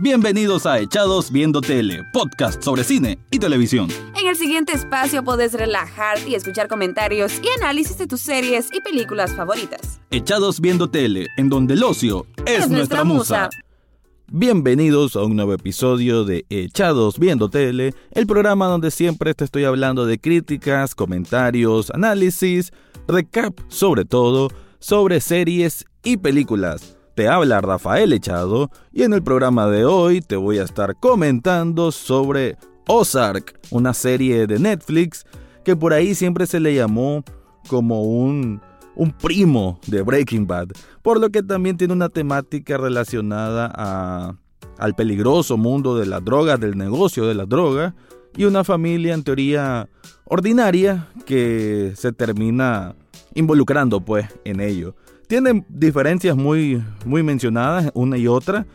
Bienvenidos a Echados Viendo Tele, podcast sobre cine y televisión. En el siguiente espacio podés relajarte y escuchar comentarios y análisis de tus series y películas favoritas. Echados Viendo Tele, en donde el ocio es, nuestra, musa. Bienvenidos a un nuevo episodio de Echados Viendo Tele, el programa donde siempre te estoy hablando de críticas, comentarios, análisis, recap sobre todo, sobre series y películas. Te habla Rafael Echado y en el programa de hoy te voy a estar comentando sobre Ozark, una serie de Netflix que por ahí siempre se le llamó como un, un primo de Breaking Bad, por lo que también tiene una temática relacionada a, al peligroso mundo de la droga, del negocio de la droga, y una familia en teoría ordinaria que se termina involucrando pues en ello. Tienen diferencias muy, muy mencionadas una y otra.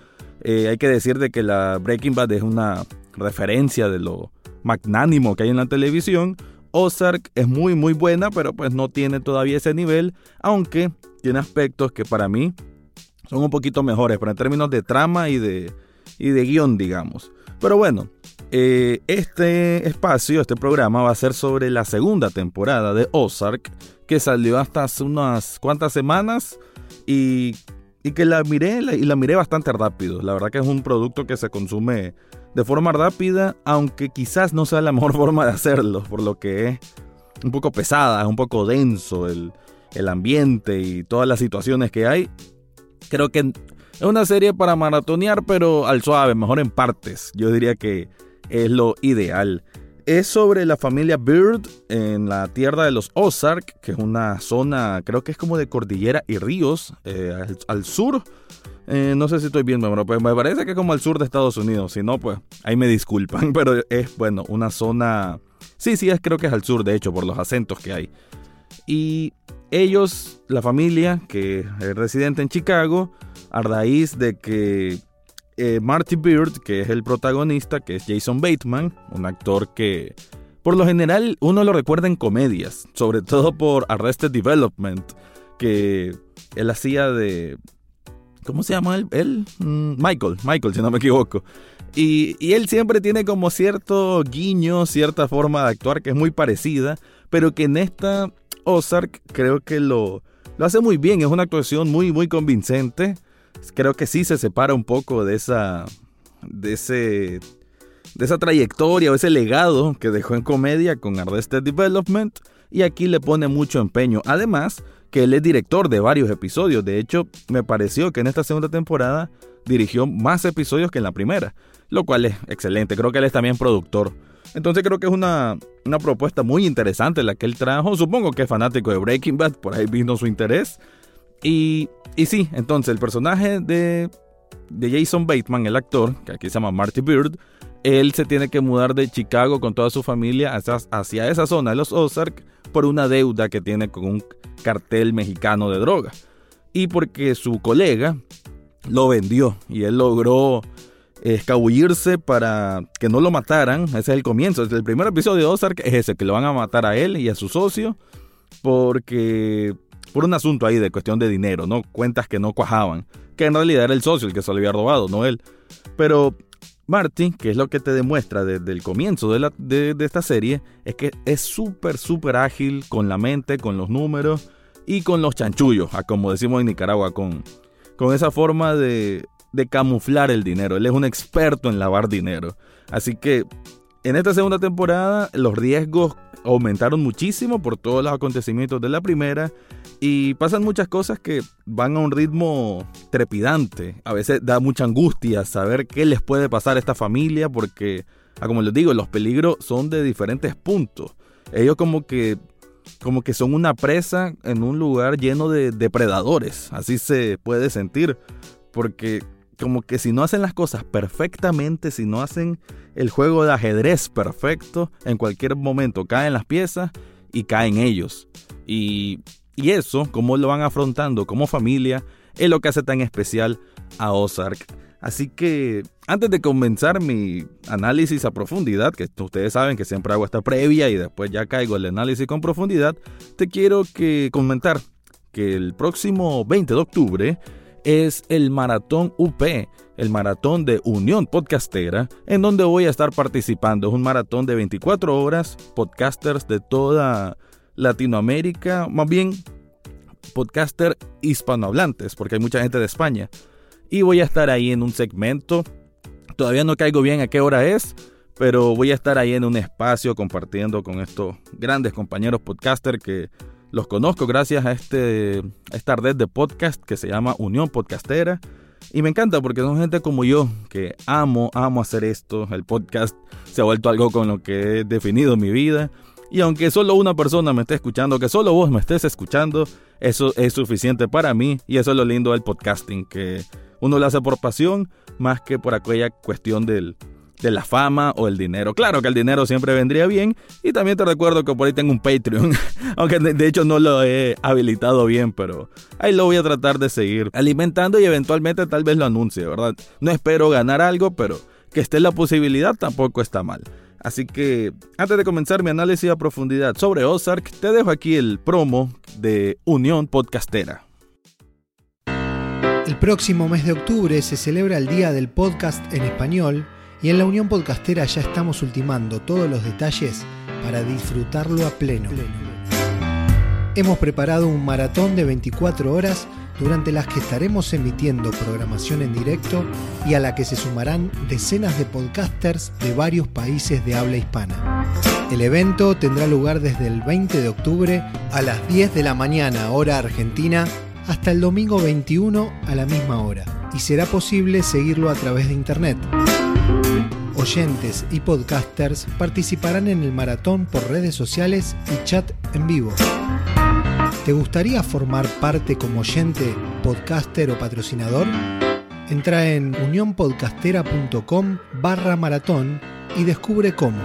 Eh, hay que decir de que la Breaking Bad es una referencia de lo magnánimo que hay en la televisión. Ozark es muy muy buena, pero pues no tiene todavía ese nivel, aunque tiene aspectos que para mí son un poquito mejores, pero en términos de trama y de, y de guion, digamos. Pero bueno, eh, este espacio, este programa va a ser sobre la segunda temporada de Ozark, que salió hasta unas cuantas semanas y, que la miré y la miré bastante rápido. La verdad que es un producto que se consume de forma rápida, aunque quizás no sea la mejor forma de hacerlo, por lo que es un poco pesada, es un poco denso el, el ambiente y todas las situaciones que hay. Creo que es una serie para maratonear, pero al suave, mejor en partes. Yo diría que es lo ideal. Es sobre la familia Bird en la tierra de los Ozark, que es una zona, creo que es como de cordillera y ríos, eh, al, sur. Eh, no sé si estoy bien, pero me parece que es como al sur de Estados Unidos. Si no, pues ahí me disculpan, pero es, bueno, una zona... Sí, sí, es, creo que es al sur, de hecho, por los acentos que hay. Y ellos, la familia, que es residente en Chicago, a raíz de que eh, Marty Beard, que es el protagonista, que es Jason Bateman, un actor que por lo general uno lo recuerda en comedias, sobre todo por Arrested Development, que él hacía de... ¿Cómo se llama él? Mm, Michael, Michael, si no me equivoco. Y, él siempre tiene como cierto guiño, cierta forma de actuar que es muy parecida, pero que en esta Ozark creo que lo, lo hace muy bien, es una actuación muy, muy convincente creo que sí se separa un poco de esa, de ese, de esa trayectoria o ese legado que dejó en comedia con Arrested Development y aquí le pone mucho empeño. Además, que él es director de varios episodios. De hecho, me pareció que en esta segunda temporada dirigió más episodios que en la primera, lo cual es excelente. Creo que él es también productor. Entonces creo que es una, una propuesta muy interesante la que él trajo. Supongo que es fanático de Breaking Bad, por ahí vino su interés. Y, y sí, entonces el personaje de, de Jason Bateman, el actor, que aquí se llama Marty Bird, él se tiene que mudar de Chicago con toda su familia hacia, hacia esa zona de los Ozark por una deuda que tiene con un cartel mexicano de droga. Y porque su colega lo vendió y él logró escabullirse para que no lo mataran. Ese es el comienzo. El primer episodio de Ozark es ese, que lo van a matar a él y a su socio porque por un asunto ahí de cuestión de dinero, ¿no? Cuentas que no cuajaban, que en realidad era el socio el que se lo había robado, no él. Pero Marty, que es lo que te demuestra desde el comienzo de, la, de, esta serie, es que es súper, súper ágil con la mente, con los números y con los chanchullos, como decimos en Nicaragua, con, con esa forma de, de camuflar el dinero. Él es un experto en lavar dinero. Así que en esta segunda temporada los riesgos aumentaron muchísimo por todos los acontecimientos de la primera y pasan muchas cosas que van a un ritmo trepidante. A veces da mucha angustia saber qué les puede pasar a esta familia porque, ah, como les digo, los peligros son de diferentes puntos. Ellos como que, como que son una presa en un lugar lleno de depredadores. Así se puede sentir. Porque como que si no hacen las cosas perfectamente, si no hacen el juego de ajedrez perfecto, en cualquier momento caen las piezas y caen ellos. Y, y eso, cómo lo van afrontando como familia, es lo que hace tan especial a Ozark. Así que antes de comenzar mi análisis a profundidad, que ustedes saben que siempre hago esta previa y después ya caigo el análisis con profundidad, te quiero que comentar que el próximo 20 de octubre es el Maratón UP, el Maratón de Unión Podcastera, en donde voy a estar participando. Es un maratón de 24 horas, podcasters de toda Latinoamérica, más bien podcaster hispanohablantes, porque hay mucha gente de España. Y voy a estar ahí en un segmento. Todavía no caigo bien a qué hora es, pero voy a estar ahí en un espacio compartiendo con estos grandes compañeros podcaster que los conozco gracias a, este, esta red de podcast que se llama Unión Podcastera. Y me encanta porque son gente como yo que amo, amo hacer esto. El podcast se ha vuelto algo con lo que he definido mi vida. Y aunque solo una persona me esté escuchando, que solo vos me estés escuchando, eso es suficiente para mí. Y eso es lo lindo del podcasting, que uno lo hace por pasión más que por aquella cuestión del, de la fama o el dinero. Claro que el dinero siempre vendría bien. Y también te recuerdo que por ahí tengo un Patreon. Aunque de hecho no lo he habilitado bien, pero ahí lo voy a tratar de seguir alimentando y eventualmente tal vez lo anuncie, ¿verdad? No espero ganar algo, pero que esté la posibilidad tampoco está mal. Así que antes de comenzar mi análisis a profundidad sobre Ozark, te dejo aquí el promo de Unión Podcastera. El próximo mes de octubre se celebra el Día del Podcast en Español y en la Unión Podcastera ya estamos ultimando todos los detalles para disfrutarlo a pleno. Hemos preparado un maratón de 24 horas durante las que estaremos emitiendo programación en directo y a la que se sumarán decenas de podcasters de varios países de habla hispana. El evento tendrá lugar desde el 20 de octubre a las 10 de la mañana hora argentina hasta el domingo 21 a la misma hora y será posible seguirlo a través de internet. Oyentes y podcasters participarán en el maratón por redes sociales y chat en vivo. ¿Te gustaría formar parte como oyente, podcaster o patrocinador? Entra en unionpodcastera.com barra maratón y descubre cómo.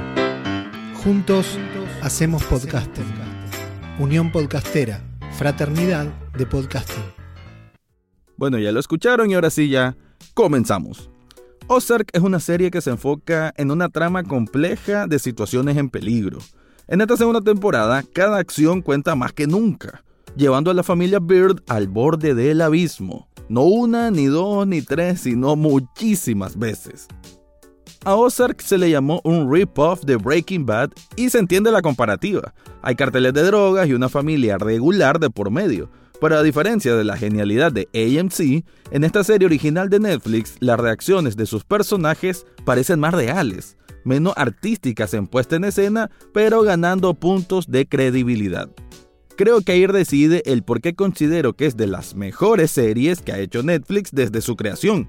Juntos hacemos podcaster. Unión Podcastera, fraternidad de podcasting. Bueno, ya lo escucharon y ahora sí ya comenzamos. Ozark es una serie que se enfoca en una trama compleja de situaciones en peligro. En esta segunda temporada, cada acción cuenta más que nunca llevando a la familia Bird al borde del abismo. No una, ni dos, ni tres, sino muchísimas veces. A Ozark se le llamó un rip-off de Breaking Bad y se entiende la comparativa. Hay carteles de drogas y una familia regular de por medio. Pero a diferencia de la genialidad de AMC, en esta serie original de Netflix, las reacciones de sus personajes parecen más reales, menos artísticas en puesta en escena, pero ganando puntos de credibilidad. Creo que ahí decide el por qué considero que es de las mejores series que ha hecho Netflix desde su creación.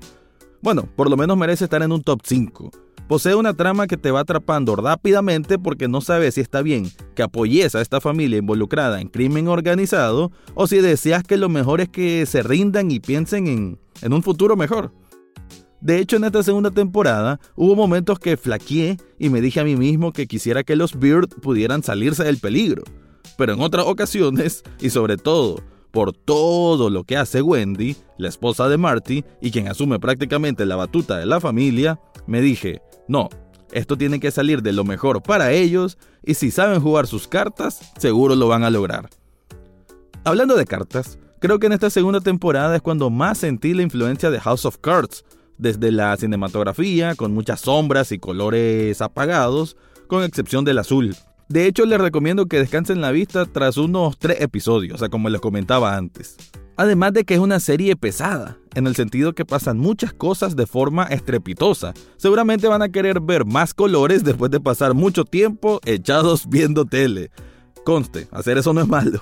Bueno, por lo menos merece estar en un top 5. Posee una trama que te va atrapando rápidamente porque no sabes si está bien que apoyes a esta familia involucrada en crimen organizado o si deseas que lo mejor es que se rindan y piensen en, en un futuro mejor. De hecho, en esta segunda temporada hubo momentos que flaqueé y me dije a mí mismo que quisiera que los Beard pudieran salirse del peligro pero en otras ocasiones, y sobre todo por todo lo que hace Wendy, la esposa de Marty, y quien asume prácticamente la batuta de la familia, me dije, no, esto tiene que salir de lo mejor para ellos, y si saben jugar sus cartas, seguro lo van a lograr. Hablando de cartas, creo que en esta segunda temporada es cuando más sentí la influencia de House of Cards, desde la cinematografía, con muchas sombras y colores apagados, con excepción del azul, de hecho, les recomiendo que descansen la vista tras unos tres episodios, o sea, como les comentaba antes. Además de que es una serie pesada, en el sentido que pasan muchas cosas de forma estrepitosa. Seguramente van a querer ver más colores después de pasar mucho tiempo echados viendo tele. Conste, hacer eso no es malo.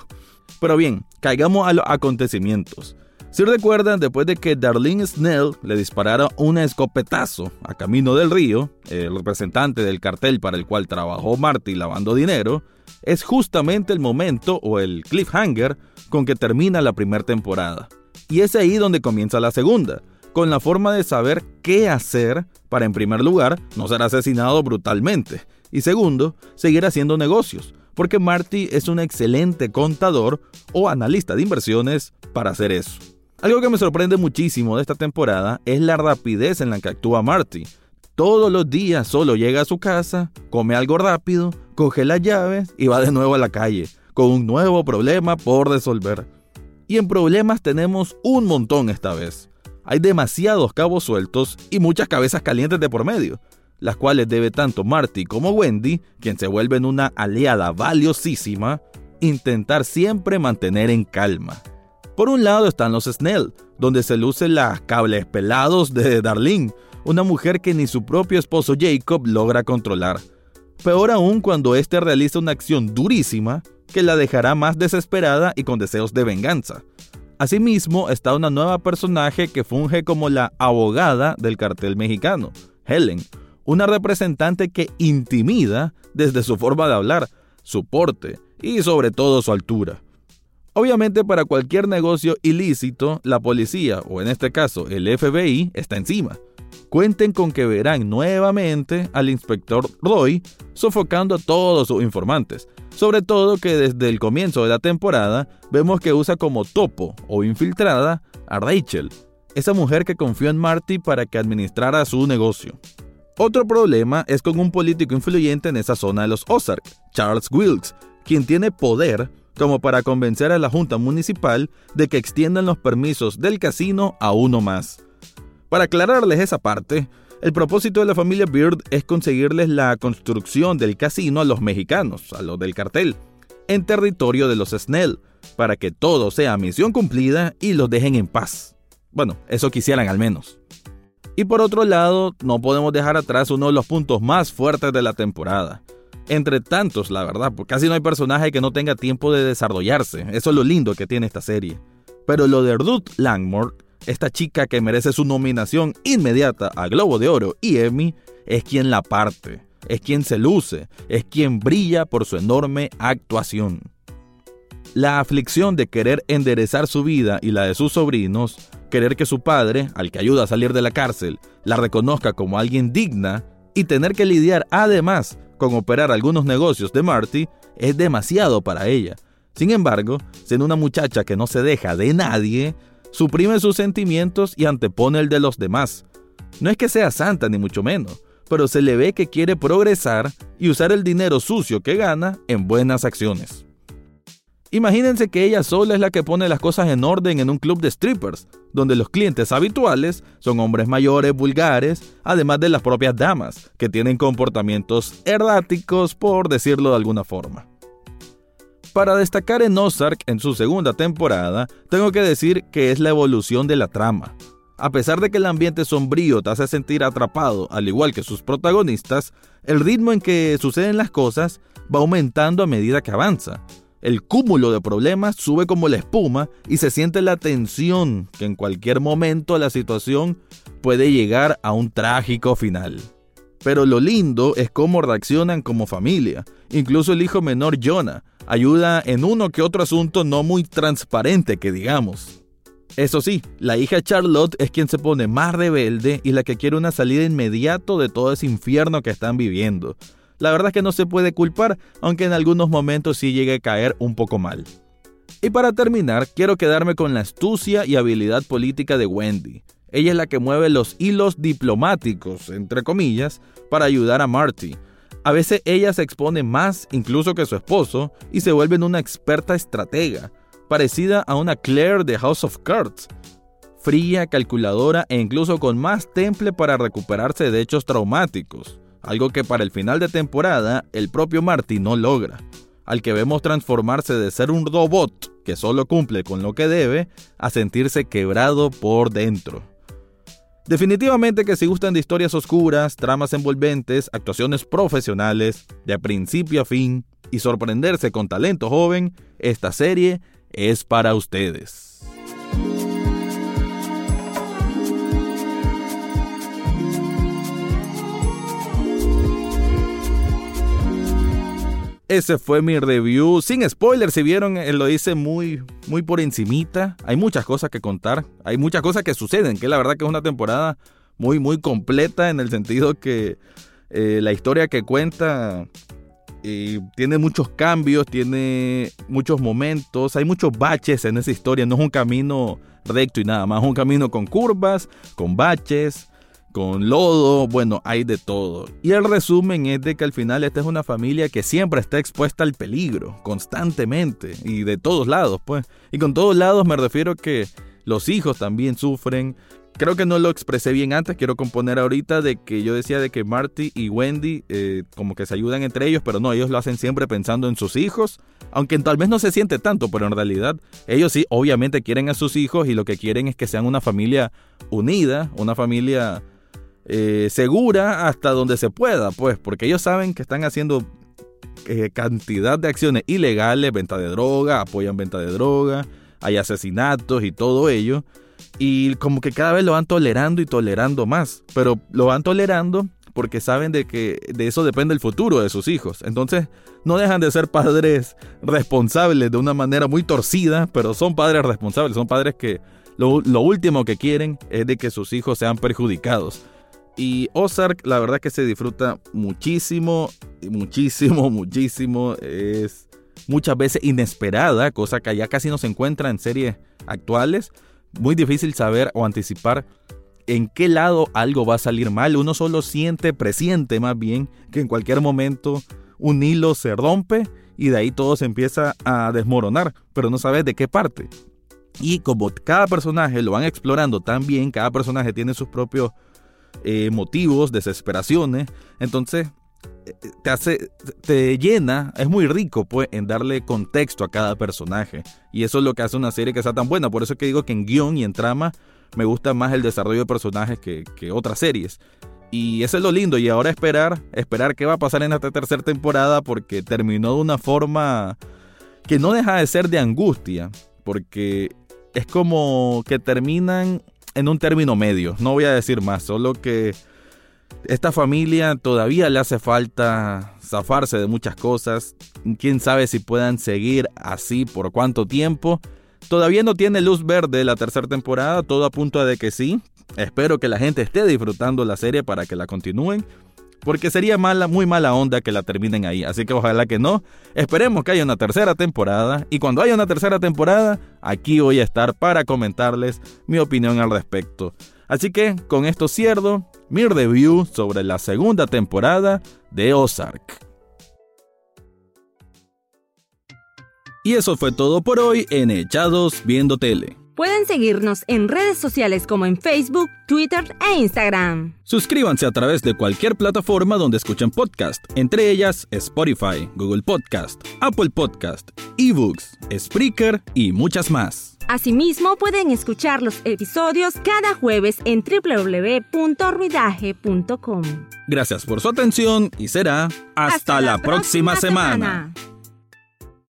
Pero bien, caigamos a los acontecimientos. Si recuerdan, después de que Darlene Snell le disparara un escopetazo a Camino del Río, el representante del cartel para el cual trabajó Marty lavando dinero, es justamente el momento o el cliffhanger con que termina la primera temporada. Y es ahí donde comienza la segunda, con la forma de saber qué hacer para en primer lugar no ser asesinado brutalmente y segundo, seguir haciendo negocios, porque Marty es un excelente contador o analista de inversiones para hacer eso. Algo que me sorprende muchísimo de esta temporada es la rapidez en la que actúa Marty. Todos los días solo llega a su casa, come algo rápido, coge las llaves y va de nuevo a la calle, con un nuevo problema por resolver. Y en problemas tenemos un montón esta vez. Hay demasiados cabos sueltos y muchas cabezas calientes de por medio, las cuales debe tanto Marty como Wendy, quien se vuelven una aliada valiosísima, intentar siempre mantener en calma. Por un lado están los Snell, donde se lucen las cables pelados de Darlene, una mujer que ni su propio esposo Jacob logra controlar. Peor aún cuando éste realiza una acción durísima que la dejará más desesperada y con deseos de venganza. Asimismo está una nueva personaje que funge como la abogada del cartel mexicano, Helen, una representante que intimida desde su forma de hablar, su porte y sobre todo su altura. Obviamente para cualquier negocio ilícito, la policía, o en este caso el FBI, está encima. Cuenten con que verán nuevamente al inspector Roy sofocando a todos sus informantes, sobre todo que desde el comienzo de la temporada vemos que usa como topo o infiltrada a Rachel, esa mujer que confió en Marty para que administrara su negocio. Otro problema es con un político influyente en esa zona de los Ozark, Charles Wilkes, quien tiene poder como para convencer a la Junta Municipal de que extiendan los permisos del casino a uno más. Para aclararles esa parte, el propósito de la familia Beard es conseguirles la construcción del casino a los mexicanos, a los del cartel, en territorio de los Snell, para que todo sea misión cumplida y los dejen en paz. Bueno, eso quisieran al menos. Y por otro lado, no podemos dejar atrás uno de los puntos más fuertes de la temporada. Entre tantos, la verdad, porque casi no hay personaje que no tenga tiempo de desarrollarse. Eso es lo lindo que tiene esta serie. Pero lo de Ruth Langmore esta chica que merece su nominación inmediata a Globo de Oro y Emmy es quien la parte, es quien se luce, es quien brilla por su enorme actuación. La aflicción de querer enderezar su vida y la de sus sobrinos, querer que su padre, al que ayuda a salir de la cárcel, la reconozca como alguien digna y tener que lidiar además con operar algunos negocios de Marty, es demasiado para ella. Sin embargo, siendo una muchacha que no se deja de nadie, suprime sus sentimientos y antepone el de los demás. No es que sea santa ni mucho menos, pero se le ve que quiere progresar y usar el dinero sucio que gana en buenas acciones. Imagínense que ella sola es la que pone las cosas en orden en un club de strippers, donde los clientes habituales son hombres mayores, vulgares, además de las propias damas, que tienen comportamientos erráticos, por decirlo de alguna forma. Para destacar en Ozark en su segunda temporada, tengo que decir que es la evolución de la trama. A pesar de que el ambiente sombrío te hace sentir atrapado, al igual que sus protagonistas, el ritmo en que suceden las cosas va aumentando a medida que avanza. El cúmulo de problemas sube como la espuma y se siente la tensión que en cualquier momento la situación puede llegar a un trágico final. Pero lo lindo es cómo reaccionan como familia. Incluso el hijo menor Jonah, ayuda en uno que otro asunto no muy transparente que digamos. Eso sí, la hija Charlotte es quien se pone más rebelde y la que quiere una salida inmediato de todo ese infierno que están viviendo. La verdad es que no se puede culpar, aunque en algunos momentos sí llegue a caer un poco mal. Y para terminar, quiero quedarme con la astucia y habilidad política de Wendy. Ella es la que mueve los hilos diplomáticos, entre comillas, para ayudar a Marty, a veces ella se expone más incluso que su esposo y se vuelve una experta estratega, parecida a una Claire de House of Cards. Fría, calculadora e incluso con más temple para recuperarse de hechos traumáticos, algo que para el final de temporada el propio Marty no logra, al que vemos transformarse de ser un robot que solo cumple con lo que debe a sentirse quebrado por dentro. Definitivamente que si gustan de historias oscuras, tramas envolventes, actuaciones profesionales, de principio a fin y sorprenderse con talento joven, esta serie es para ustedes. Ese fue mi review. Sin spoilers, si vieron, eh, lo hice muy, muy por encimita. Hay muchas cosas que contar. Hay muchas cosas que suceden, que la verdad que es una temporada muy, muy completa en el sentido que eh, la historia que cuenta tiene muchos cambios, tiene muchos momentos, hay muchos baches en esa historia. No es un camino recto y nada más, es un camino con curvas, con baches, con lodo, bueno, hay de todo. Y el resumen es de que al final esta es una familia que siempre está expuesta al peligro, constantemente, y de todos lados, pues. Y con todos lados me refiero que los hijos también sufren, creo que no lo expresé bien antes, quiero componer ahorita de que yo decía de que Marty y Wendy eh, como que se ayudan entre ellos, pero no, ellos lo hacen siempre pensando en sus hijos, aunque tal vez no se siente tanto, pero en realidad ellos sí, obviamente quieren a sus hijos y lo que quieren es que sean una familia unida, una familia eh, segura hasta donde se pueda, pues, porque ellos saben que están haciendo eh, cantidad de acciones ilegales, venta de droga, apoyan venta de droga, hay asesinatos y todo ello y como que cada vez lo van tolerando y tolerando más, pero lo van tolerando porque saben de que de eso depende el futuro de sus hijos. Entonces, no dejan de ser padres responsables de una manera muy torcida, pero son padres responsables, son padres que lo, lo último que quieren es de que sus hijos sean perjudicados. Y Ozark, la verdad que se disfruta muchísimo, muchísimo, muchísimo. Es muchas veces inesperada, cosa que ya casi no se encuentra en series actuales muy difícil saber o anticipar en qué lado algo va a salir mal. Uno solo siente, presiente más bien, que en cualquier momento un hilo se rompe y de ahí todo se empieza a desmoronar, pero no sabes de qué parte. Y como cada personaje lo van explorando tan bien, cada personaje tiene sus propios eh, motivos, desesperaciones, entonces te hace, te llena, es muy rico pues en darle contexto a cada personaje. Y eso es lo que hace una serie que sea tan buena. Por eso es que digo que en guion y en trama me gusta más el desarrollo de personajes que, que otras series. Y eso es lo lindo. Y ahora esperar, esperar qué va a pasar en esta tercera temporada porque terminó de una forma que no deja de ser de angustia. Porque es como que terminan en un término medio. No voy a decir más, solo que esta familia todavía le hace falta zafarse de muchas cosas. Quién sabe si puedan seguir así por cuánto tiempo. Todavía no tiene luz verde la tercera temporada, todo apunta de que sí. Espero que la gente esté disfrutando la serie para que la continúen. Porque sería mala, muy mala onda que la terminen ahí. Así que ojalá que no. Esperemos que haya una tercera temporada. Y cuando haya una tercera temporada, aquí voy a estar para comentarles mi opinión al respecto. Así que con esto cierro mi review sobre la segunda temporada de Ozark. Y eso fue todo por hoy en Echados Viendo Tele. Pueden seguirnos en redes sociales como en Facebook, Twitter e Instagram. Suscríbanse a través de cualquier plataforma donde escuchen podcast, entre ellas Spotify, Google Podcast, Apple Podcast, eBooks, Spreaker y muchas más. Asimismo, pueden escuchar los episodios cada jueves en www.ruidaje.com. Gracias por su atención y será hasta, la, próxima, semana.